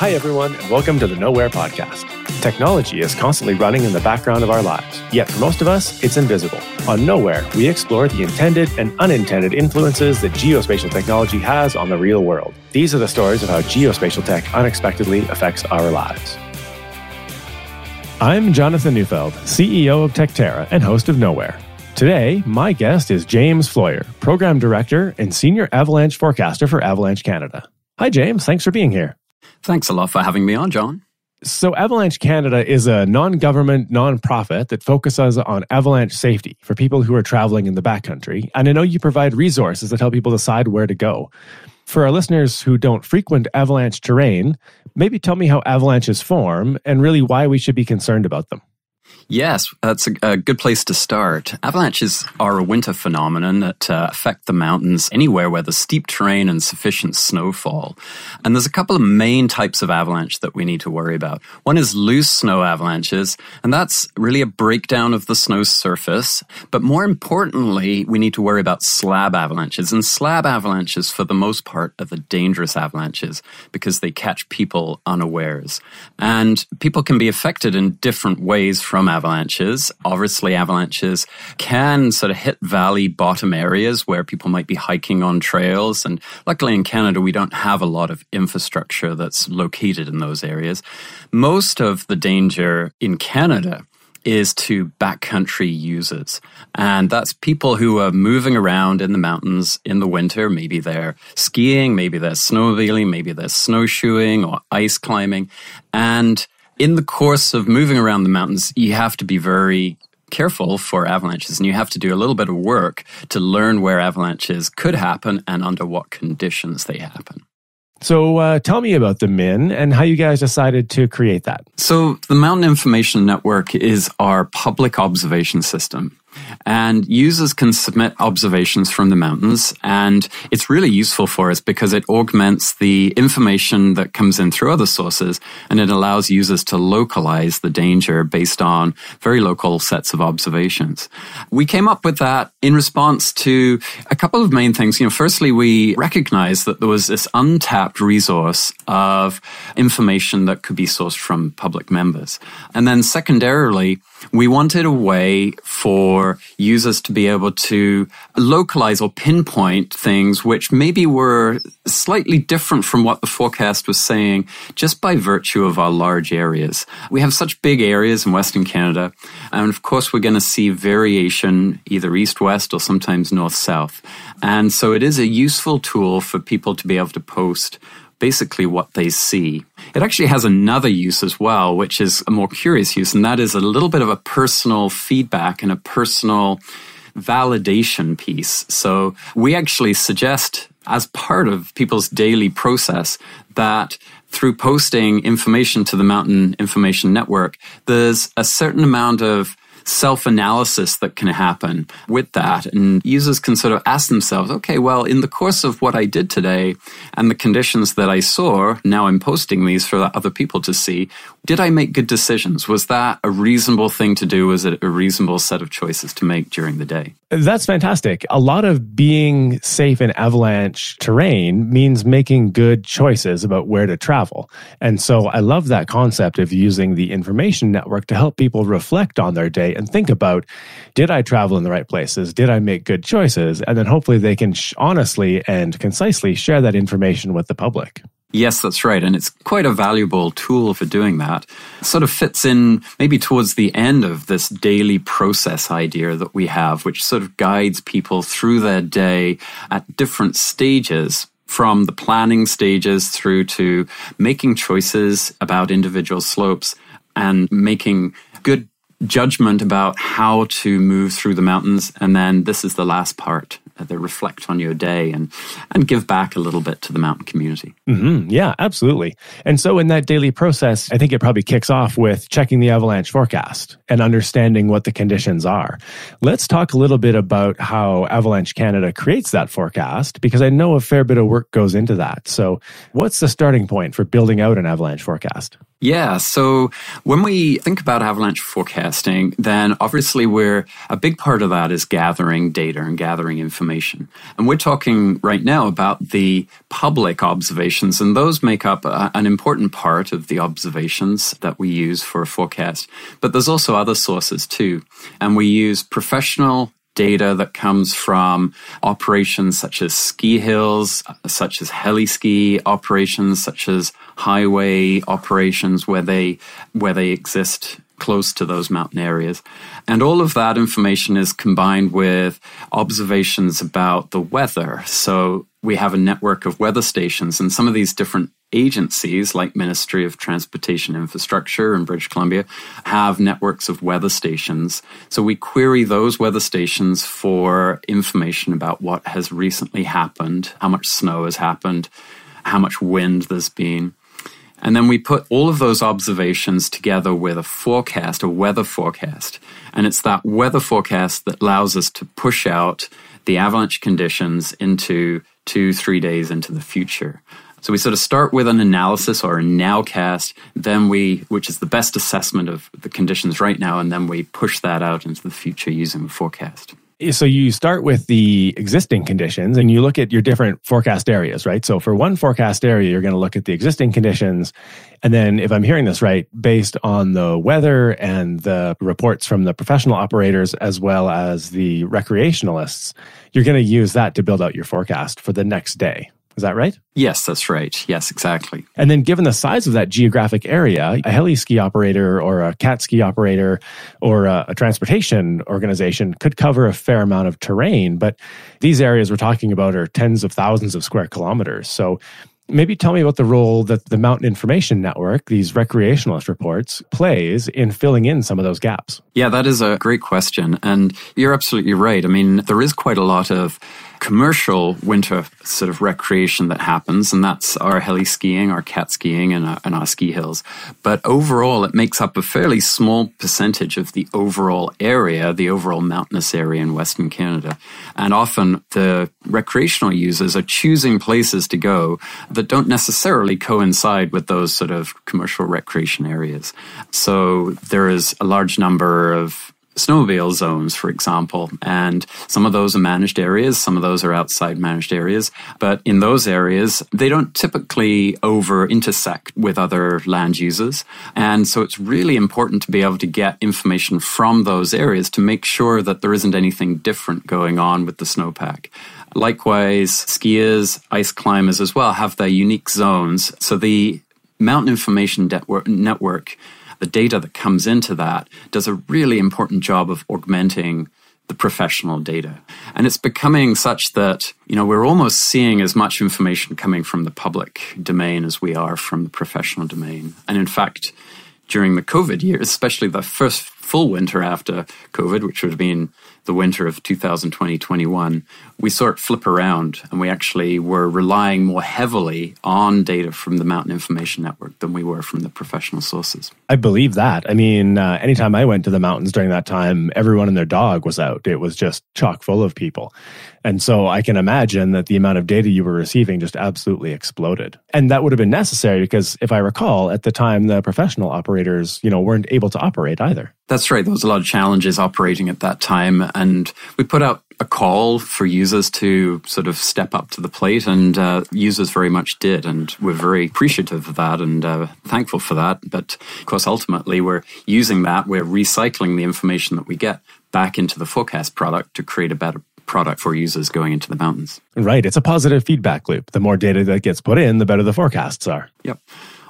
Hi, everyone, and welcome to the Nowhere Podcast. Technology is constantly running in the background of our lives, yet for most of us, it's invisible. On Nowhere, we explore the intended and unintended influences that geospatial technology has on the real world. These are the stories of how geospatial tech unexpectedly affects our lives. I'm Jonathan Neufeld, CEO of Techterra and host of Nowhere. Today, my guest is James Floyer, Program Director and Senior Avalanche Forecaster for Avalanche Canada. Hi, James. Thanks for being here. Thanks a lot for having me on, John. So, Avalanche Canada is a non government nonprofit that focuses on avalanche safety for people who are traveling in the backcountry. And I know you provide resources that help people decide where to go. For our listeners who don't frequent avalanche terrain, maybe tell me how avalanches form and really why we should be concerned about them. Yes, that's a, a, good place to start. Avalanches are a winter phenomenon that uh, affect the mountains anywhere where there's steep terrain and sufficient snowfall. And there's a couple of main types of avalanche that we need to worry about. One is loose snow avalanches, and that's really a breakdown of the snow surface. But more importantly, we need to worry about slab avalanches. And slab avalanches, for the most part, are the dangerous avalanches because they catch people unawares. And people can be affected in different ways from avalanches avalanches. Obviously, avalanches can sort of hit valley bottom areas where people might be hiking on trails. And luckily in Canada, we don't have a lot of infrastructure that's located in those areas. Most of the danger in Canada is to backcountry users. And that's people who are moving around in the mountains in the winter. Maybe they're skiing, maybe they're snowmobiling, maybe they're snowshoeing or ice climbing. And in the course of moving around the mountains, you have to be very careful for avalanches and you have to do a little bit of work to learn where avalanches could happen and under what conditions they happen. So, uh, tell me about the MIN and how you guys decided to create that. So, the Mountain Information Network is our public observation system. And users can submit observations from the mountains. And it's really useful for us because it augments the information that comes in through other sources and it allows users to localize the danger based on very local sets of observations. We came up with that in response to a couple of main things. You know, firstly, we recognized that there was this untapped resource of information that could be sourced from public members. And then secondarily, we wanted a way for users to be able to localize or pinpoint things which maybe were slightly different from what the forecast was saying just by virtue of our large areas. We have such big areas in Western Canada, and of course, we're going to see variation either east west or sometimes north south. And so it is a useful tool for people to be able to post basically what they see. It actually has another use as well, which is a more curious use, and that is a little bit of a personal feedback and a personal validation piece. So we actually suggest as part of people's daily process that through posting information to the Mountain Information Network, there's a certain amount of self analysis that can happen with that. And users can sort of ask themselves, okay, well, in the course of what I did today and the conditions that I saw, now I'm posting these for other people to see. Did I make good decisions? Was that a reasonable thing to do? Was it a reasonable set of choices to make during the day? That's fantastic. A lot of being safe in avalanche terrain means making good choices about where to travel. And so I love that concept of using the information network to help people reflect on their day and think about did I travel in the right places? Did I make good choices? And then hopefully they can sh- honestly and concisely share that information with the public. Yes, that's right. And it's quite a valuable tool for doing that. Sort of fits in maybe towards the end of this daily process idea that we have, which sort of guides people through their day at different stages from the planning stages through to making choices about individual slopes and making good judgment about how to move through the mountains. And then this is the last part. Uh, they reflect on your day and, and give back a little bit to the mountain community. Mm-hmm. Yeah, absolutely. And so in that daily process, I think it probably kicks off with checking the avalanche forecast and understanding what the conditions are. Let's talk a little bit about how Avalanche Canada creates that forecast because I know a fair bit of work goes into that. So what's the starting point for building out an avalanche forecast? Yeah. So when we think about avalanche forecasting, then obviously we're a big part of that is gathering data and gathering information. And we're talking right now about the public observations, and those make up a, an important part of the observations that we use for a forecast. But there's also other sources too. And we use professional data that comes from operations such as ski hills, such as heli ski operations, such as highway operations where they where they exist close to those mountain areas. And all of that information is combined with observations about the weather. So we have a network of weather stations and some of these different agencies like Ministry of Transportation Infrastructure in British Columbia have networks of weather stations. So we query those weather stations for information about what has recently happened, how much snow has happened, how much wind there's been. And then we put all of those observations together with a forecast, a weather forecast. And it's that weather forecast that allows us to push out the avalanche conditions into two, three days into the future. So we sort of start with an analysis or a nowcast, then we, which is the best assessment of the conditions right now, and then we push that out into the future using the forecast. So you start with the existing conditions and you look at your different forecast areas, right? So for one forecast area, you're going to look at the existing conditions. And then if I'm hearing this right, based on the weather and the reports from the professional operators as well as the recreationalists, you're going to use that to build out your forecast for the next day. Is that right? Yes, that's right. Yes, exactly. And then, given the size of that geographic area, a heli ski operator or a cat ski operator or a, a, transportation organization could cover a fair amount of terrain. But these areas we're talking about are tens of thousands of square kilometers. So, maybe tell me about the role that the Mountain Information Network, these recreationalist reports, plays in filling in some of those gaps. Yeah, that is a great question. And you're absolutely right. I mean, there is quite a lot of commercial winter sort of recreation that happens, and that's our heli skiing, our cat skiing, and our, and our ski hills. But overall, it makes up a fairly small percentage of the overall area, the overall mountainous area in Western Canada. And often the recreational users are choosing places to go that don't necessarily coincide with those sort of commercial recreation areas. So there is a large number of snowmobile zones, for example. And some of those are managed areas, some of those are outside managed areas. But in those areas, they don't typically over intersect with other land users. And so it's really important to be able to get information from those areas to make sure that there isn't anything different going on with the snowpack. Likewise, skiers, ice climbers as well have their unique zones. So the Mountain Information Network the data that comes into that does a really important job of augmenting the professional data. And it's becoming such that, you know, we're almost seeing as much information coming from the public domain as we are from the professional domain. And in fact, during the COVID year, especially the first full winter after COVID, which would have been the winter of 2020-21, we sort of flip around and we actually were relying more heavily on data from the Mountain Information Network than we were from the professional sources. I believe that. I mean, uh, anytime I went to the mountains during that time, everyone and their dog was out. It was just chock full of people. And so I can imagine that the amount of data you were receiving just absolutely exploded. And that would have been necessary because if I recall, at the time, the professional operators, you know, weren't able to operate either. That's right. There was a lot of challenges operating at that time. And we put out a call for users to sort of step up to the plate, and uh, users very much did. And we're very appreciative of that and uh, thankful for that. But of course, ultimately, we're using that, we're recycling the information that we get back into the forecast product to create a better product for users going into the mountains. Right. It's a positive feedback loop. The more data that gets put in, the better the forecasts are. Yep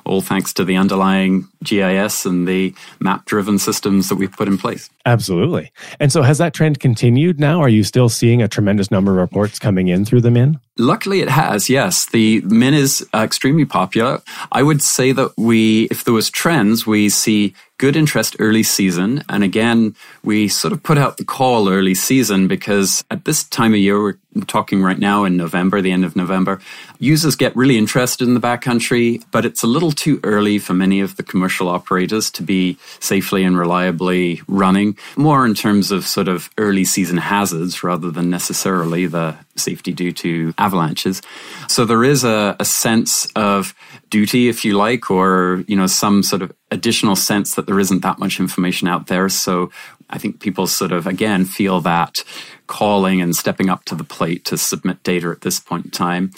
all thanks to the underlying GIS and the map driven systems that we've put in place. Absolutely. And so has that trend continued now? Are you still seeing a tremendous number of reports coming in through the MIN? Luckily, it has. Yes, the MIN is uh, extremely popular. I would say that we, if there was trends, we see good interest early season, and again, we sort of put out the call early season because at this time of year, we're talking right now in November, the end of November, users get really interested in the backcountry, but it's a little too early for many of the commercial operators to be safely and reliably running, more in terms of sort of early season hazards rather than necessarily the safety due to avalanches. So there is a, a sense of duty, if you like, or, you know, some sort of additional sense that there isn't that much information out there. So I think people sort of, again, feel that calling and stepping up to the plate to submit data at this point in time.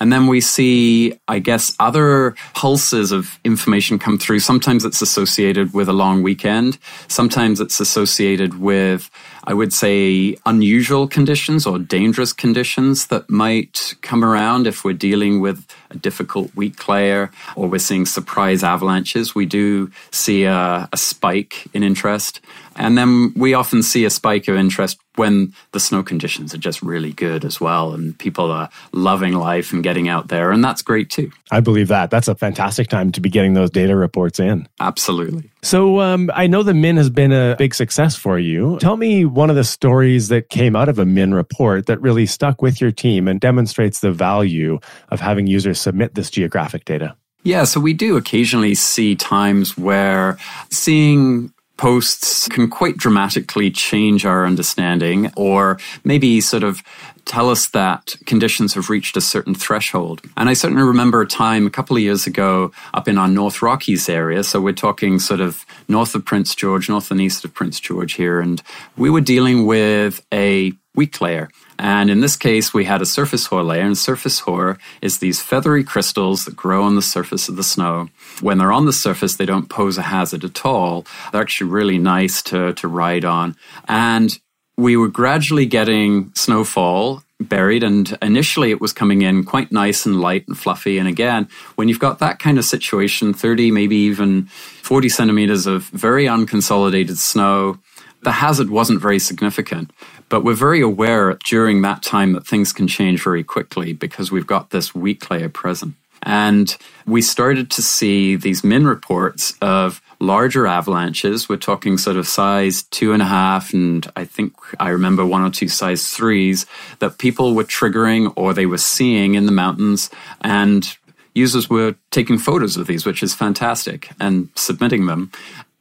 And then we see, I guess, other pulses of information come through. Sometimes it's associated with a long weekend. Sometimes it's associated with, I would say, unusual conditions or dangerous conditions that might come around if we're dealing with a difficult weak layer or we're seeing surprise avalanches. We do see a, a spike in interest. And then we often see a spike of interest when the snow conditions are just really good as well. And people are loving life and getting out there. And that's great too. I believe that. That's a fantastic time to be getting those data reports in. Absolutely. So um, I know the MIN has been a big success for you. Tell me one of the stories that came out of a MIN report that really stuck with your team and demonstrates the value of having users submit this geographic data. Yeah, so we do occasionally see times where seeing posts can quite dramatically change our understanding or maybe sort of tell us that conditions have reached a certain threshold. And I certainly remember a time a couple of years ago up in our North Rockies area. So we're talking sort of north of Prince George, north and east of Prince George here. And we were dealing with a weak layer. And in this case, we had a surface hoar layer, and surface hoar is these feathery crystals that grow on the surface of the snow. When they're on the surface, they don't pose a hazard at all. They're actually really nice to, to ride on. And we were gradually getting snowfall buried and initially it was coming in quite nice and light and fluffy and again when you've got that kind of situation 30 maybe even 40 centimeters of very unconsolidated snow the hazard wasn't very significant but we're very aware during that time that things can change very quickly because we've got this weak layer present. And we started to see these MIN reports of larger avalanches. We're talking sort of size two and a half, and I think I remember one or two size threes that people were triggering or they were seeing in the mountains. And users were taking photos of these, which is fantastic, and submitting them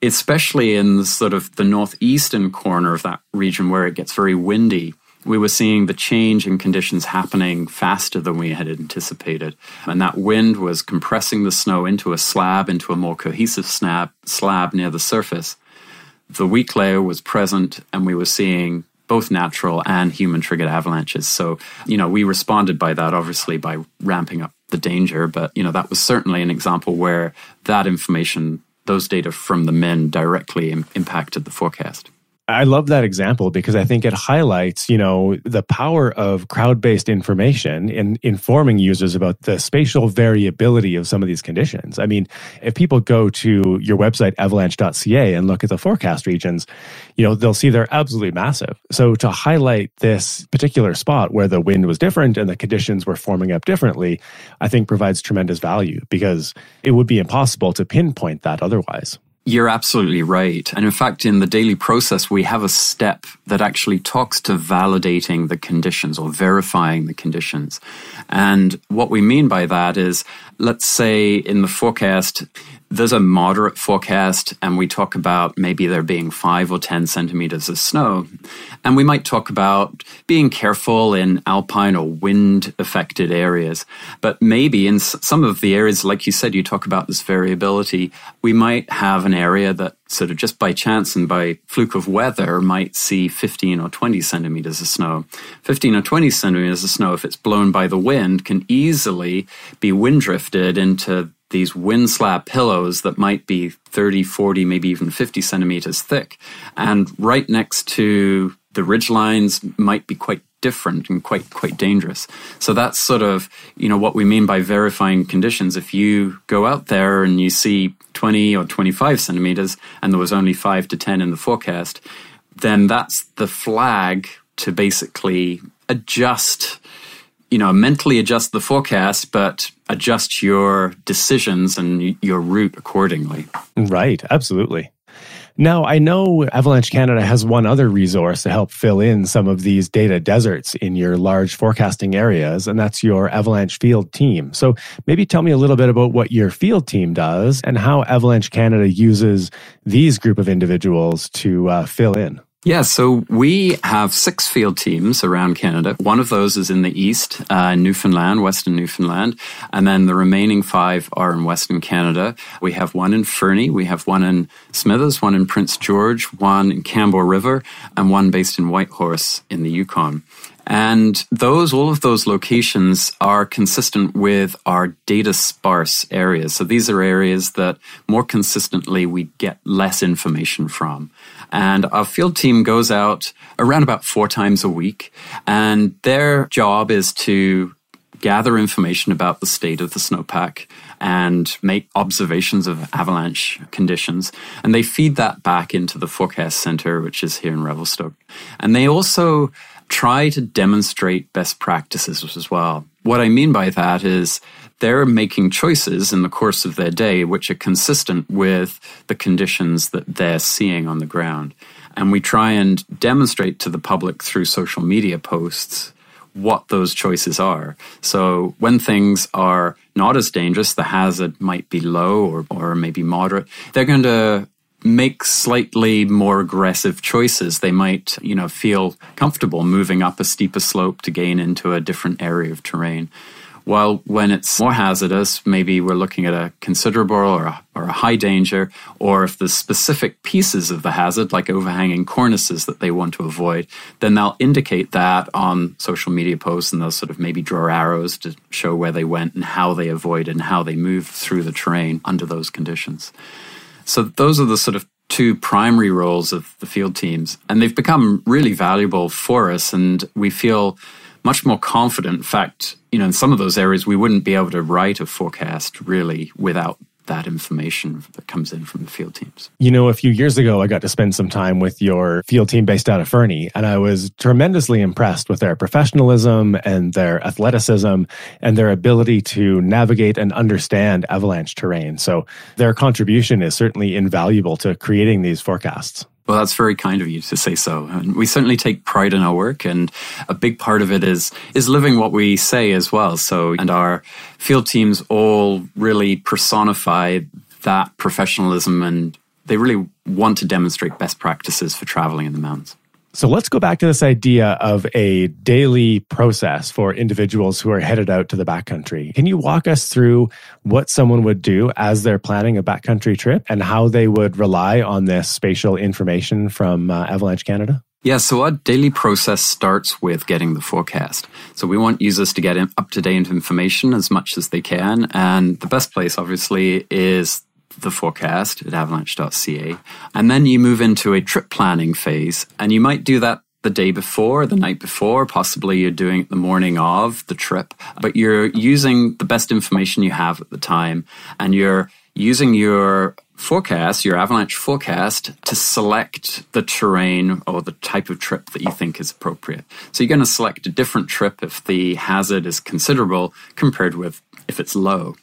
especially in sort of the northeastern corner of that region where it gets very windy, we were seeing the change in conditions happening faster than we had anticipated. And that wind was compressing the snow into a slab, into a more cohesive snap, slab near the surface. The weak layer was present, and we were seeing both natural and human triggered avalanches. So, you know, we responded by that, obviously, by ramping up the danger. But, you know, that was certainly an example where that information those data from the MIN directly Im- impacted the forecast. I love that example because I think it highlights, you know, the power of crowd-based information in informing users about the spatial variability of some of these conditions. I mean, if people go to your website avalanche.ca and look at the forecast regions, you know, they'll see they're absolutely massive. So to highlight this particular spot where the wind was different and the conditions were forming up differently, I think provides tremendous value because it would be impossible to pinpoint that otherwise. You're absolutely right. And in fact, in the daily process, we have a step that actually talks to validating the conditions or verifying the conditions. And what we mean by that is, let's say in the forecast, there's a moderate forecast, and we talk about maybe there being five or 10 centimeters of snow. And we might talk about being careful in alpine or wind affected areas. But maybe in some of the areas, like you said, you talk about this variability, we might have an area that sort of just by chance and by fluke of weather might see 15 or 20 centimeters of snow. 15 or 20 centimeters of snow, if it's blown by the wind, can easily be wind drifted into these wind slab pillows that might be 30, 40, maybe even 50 centimeters thick. And right next to the ridge lines might be quite different and quite quite dangerous. So that's sort of, you know, what we mean by verifying conditions. If you go out there and you see 20 or 25 centimeters and there was only 5 to 10 in the forecast, then that's the flag to basically adjust you know, mentally adjust the forecast, but adjust your decisions and your route accordingly. Right, absolutely. Now, I know Avalanche Canada has one other resource to help fill in some of these data deserts in your large forecasting areas, and that's your Avalanche Field team. So maybe tell me a little bit about what your field team does and how Avalanche Canada uses these group of individuals to uh, fill in. Yeah, so we have six field teams around Canada. One of those is in the east, uh, Newfoundland, Western Newfoundland, and then the remaining five are in Western Canada. We have one in Fernie, we have one in Smithers, one in Prince George, one in Campbell River, and one based in Whitehorse in the Yukon. And those, all of those locations are consistent with our data sparse areas. So these are areas that more consistently we get less information from. And our field team goes out around about four times a week. And their job is to gather information about the state of the snowpack and make observations of avalanche conditions. And they feed that back into the forecast center, which is here in Revelstoke. And they also try to demonstrate best practices as well. What I mean by that is they're making choices in the course of their day which are consistent with the conditions that they're seeing on the ground. And we try and demonstrate to the public through social media posts what those choices are. So when things are not as dangerous, the hazard might be low or, or maybe moderate, they're going to make slightly more aggressive choices. They might, you know, feel comfortable moving up a steeper slope to gain into a different area of terrain. While when it's more hazardous, maybe we're looking at a considerable or a, or a high danger, or if the specific pieces of the hazard, like overhanging cornices that they want to avoid, then they'll indicate that on social media posts and they'll sort of maybe draw arrows to show where they went and how they avoided and how they moved through the terrain under those conditions. So those are the sort of two primary roles of the field teams, and they've become really valuable for us, and we feel much more confident. In fact, you know, in some of those areas, we wouldn't be able to write a forecast really without that information that comes in from the field teams. You know, a few years ago, I got to spend some time with your field team based out of Fernie, and I was tremendously impressed with their professionalism and their athleticism and their ability to navigate and understand avalanche terrain. So their contribution is certainly invaluable to creating these forecasts. Well, that's very kind of you to say so. And we certainly take pride in our work, and a big part of it is is living what we say as well. So, and our field teams all really personify that professionalism, and they really want to demonstrate best practices for traveling in the mountains. So let's go back to this idea of a daily process for individuals who are headed out to the backcountry. Can you walk us through what someone would do as they're planning a backcountry trip and how they would rely on this spatial information from uh, Avalanche Canada? Yeah, so our daily process starts with getting the forecast. So we want users to get up to date information as much as they can. And the best place, obviously, is the forecast at avalanche.ca. And then you move into a trip planning phase, and you might do that the day before, the night before, possibly you're doing it the morning of the trip, but you're using the best information you have at the time, and you're using your forecast, your avalanche forecast, to select the terrain or the type of trip that you think is appropriate. So you're going to select a different trip if the hazard is considerable compared with if it's low.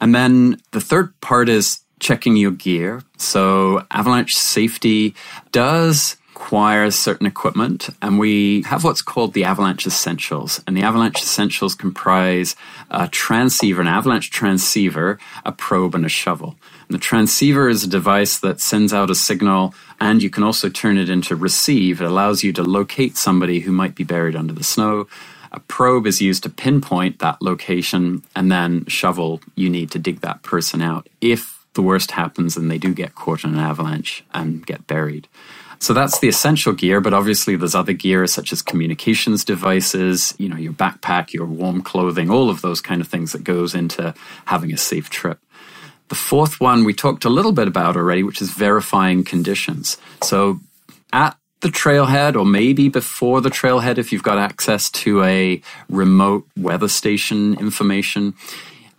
And then the third part is checking your gear. So avalanche safety does require certain equipment, and we have what's called the Avalanche Essentials. And the Avalanche Essentials comprise a transceiver, an avalanche transceiver, a probe, and a shovel. And the transceiver is a device that sends out a signal, and you can also turn it into receive. It allows you to locate somebody who might be buried under the snow. A probe is used to pinpoint that location, and then shovel, you need to dig that person out if the worst happens and they do get caught in an avalanche and get buried. So that's the essential gear, but obviously there's other gear such as communications devices, you know, your backpack, your warm clothing, all of those kind of things that goes into having a safe trip. The fourth one we talked a little bit about already, which is verifying conditions. So at the trailhead or maybe before the trailhead if you've got access to a remote weather station information.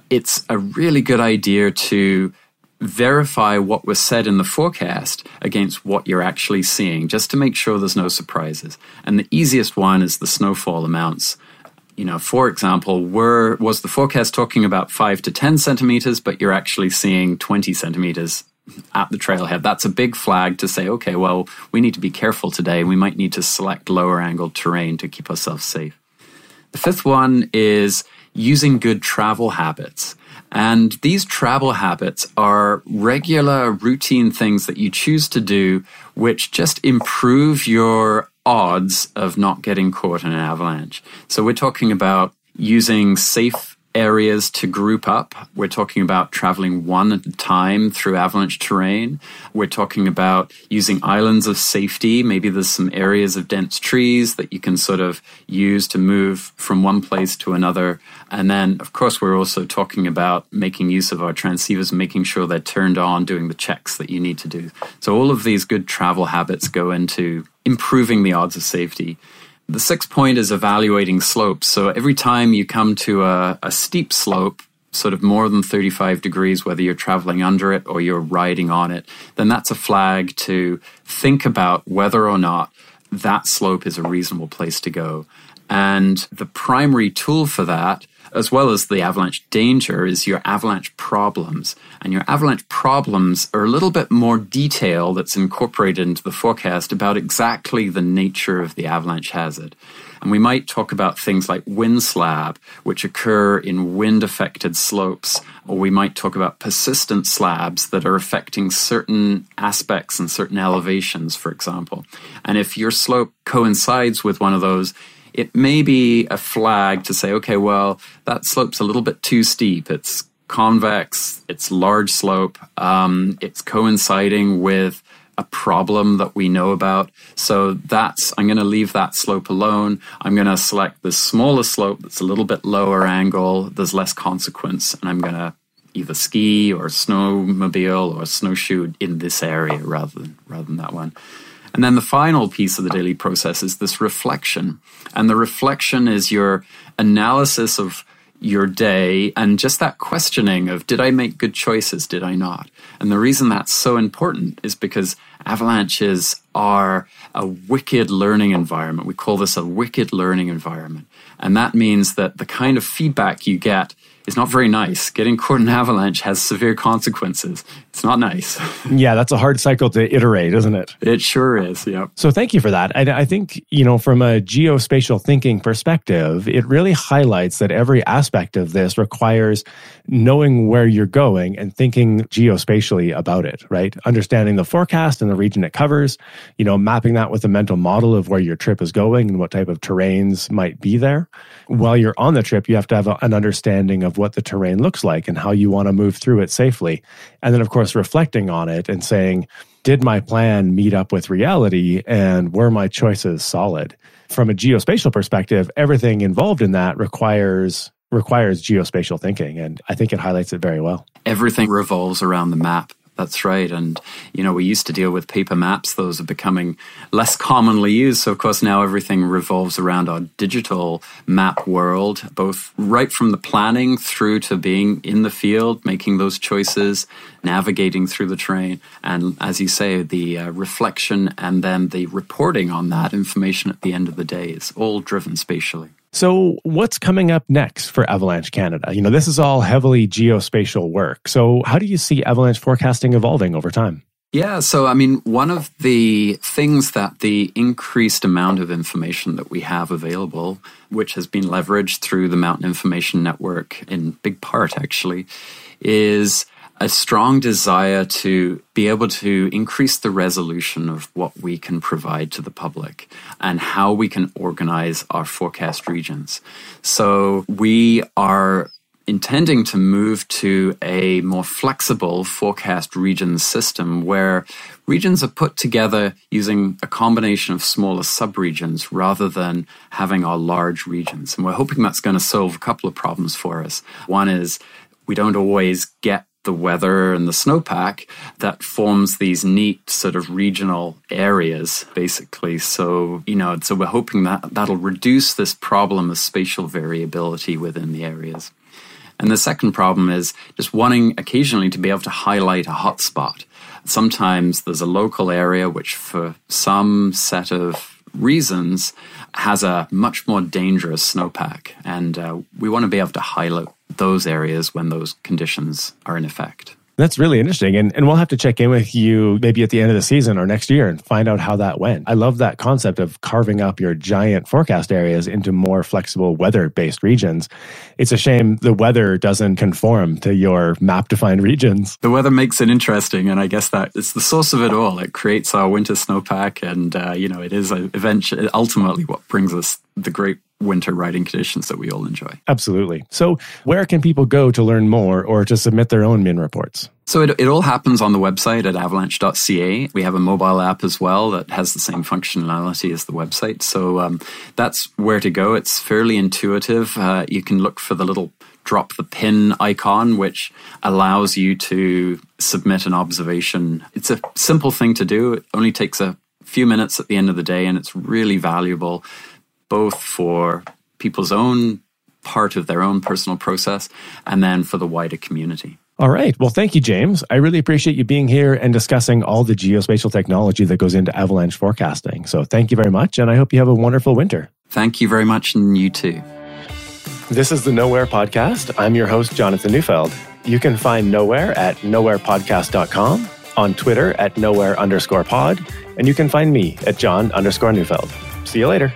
It's a really good idea to verify what was said in the forecast against what you're actually seeing, just to make sure there's no surprises. And the easiest one is the snowfall amounts. You know, for example, were was the forecast talking about five to ten centimeters, but you're actually seeing 20 centimeters at the trailhead, that's a big flag to say, okay, well, we need to be careful today. We might need to select lower angled terrain to keep ourselves safe. The fifth one is using good travel habits. And these travel habits are regular routine things that you choose to do, which just improve your odds of not getting caught in an avalanche. So we're talking about using safe areas to group up. We're talking about traveling one at a time through avalanche terrain. We're talking about using islands of safety. Maybe there's some areas of dense trees that you can sort of use to move from one place to another. And then, of course, we're also talking about making use of our transceivers, making sure they're turned on, doing the checks that you need to do. So all of these good travel habits go into improving the odds of safety. The sixth point is evaluating slopes. So every time you come to a, a steep slope, sort of more than 35 degrees, whether you're traveling under it or you're riding on it, then that's a flag to think about whether or not that slope is a reasonable place to go. And the primary tool for that as well as the avalanche danger, is your avalanche problems. And your avalanche problems are a little bit more detail that's incorporated into the forecast about exactly the nature of the avalanche hazard. And we might talk about things like wind slab, which occur in wind affected slopes, or we might talk about persistent slabs that are affecting certain aspects and certain elevations, for example. And if your slope coincides with one of those, it may be a flag to say, okay, well, that slope's a little bit too steep. It's convex, it's large slope, um, it's coinciding with a problem that we know about. So that's, I'm going to leave that slope alone. I'm going to select the smaller slope that's a little bit lower angle, there's less consequence, and I'm going to either ski or snowmobile or snowshoe in this area rather than rather than that one. And then the final piece of the daily process is this reflection. And the reflection is your analysis of your day and just that questioning of did I make good choices? Did I not? And the reason that's so important is because avalanches are a wicked learning environment. We call this a wicked learning environment. And that means that the kind of feedback you get is not very nice. Getting caught in an avalanche has severe consequences. It's not nice. yeah, that's a hard cycle to iterate, isn't it? It sure is. Yeah. So thank you for that. I, I think, you know, from a geospatial thinking perspective, it really highlights that every aspect of this requires knowing where you're going and thinking geospatially about it, right? Understanding the forecast and the region it covers, you know, mapping that with a mental model of where your trip is going and what type of terrains might be there. While you're on the trip, you have to have an understanding of what the terrain looks like and how you want to move through it safely. And then, of course, reflecting on it and saying, did my plan meet up with reality and were my choices solid? From a geospatial perspective, everything involved in that requires requires geospatial thinking and I think it highlights it very well. Everything revolves around the map. That's right. And, you know, we used to deal with paper maps. Those are becoming less commonly used. So, of course, now everything revolves around our digital map world, both right from the planning through to being in the field, making those choices, navigating through the terrain. And as you say, the uh, reflection and then the reporting on that information at the end of the day is all driven spatially. So, what's coming up next for Avalanche Canada? You know, this is all heavily geospatial work. So, how do you see avalanche forecasting evolving over time? Yeah, so I mean, one of the things that the increased amount of information that we have available, which has been leveraged through the Mountain Information Network in big part actually, is a strong desire to be able to increase the resolution of what we can provide to the public and how we can organize our forecast regions. So we are intending to move to a more flexible forecast region system where regions are put together using a combination of smaller subregions rather than having our large regions. And we're hoping that's going to solve a couple of problems for us. One is we don't always get the weather and the snowpack that forms these neat sort of regional areas, basically. So, you know, so we're hoping that that'll reduce this problem of spatial variability within the areas. And the second problem is just wanting occasionally to be able to highlight a hotspot. Sometimes there's a local area which, for some set of reasons, has a much more dangerous snowpack. And uh, we want to be able to highlight those areas when those conditions are in effect. That's really interesting. And, and we'll have to check in with you maybe at the end of the season or next year and find out how that went. I love that concept of carving up your giant forecast areas into more flexible weather based regions. It's a shame the weather doesn't conform to your map defined regions. The weather makes it interesting. And I guess that it's the source of it all. It creates our winter snowpack. And, uh, you know, it is eventually ultimately what brings us the great winter riding conditions that we all enjoy. Absolutely. So, where can people go to learn more or to submit their own MIN reports? So, it, it all happens on the website at avalanche.ca. We have a mobile app as well that has the same functionality as the website. So, um, that's where to go. It's fairly intuitive. Uh, you can look for the little drop the pin icon, which allows you to submit an observation. It's a simple thing to do. It only takes a few minutes at the end of the day, and it's really valuable both for people's own part of their own personal process and then for the wider community. All right. Well, thank you, James. I really appreciate you being here and discussing all the geospatial technology that goes into avalanche forecasting. So, thank you very much. And I hope you have a wonderful winter. Thank you very much. And you too. This is the Nowhere Podcast. I'm your host, Jonathan Neufeld. You can find Nowhere at knowherepodcast.com, on Twitter at nowhere underscore pod, and you can find me at John underscore Neufeld. See you later.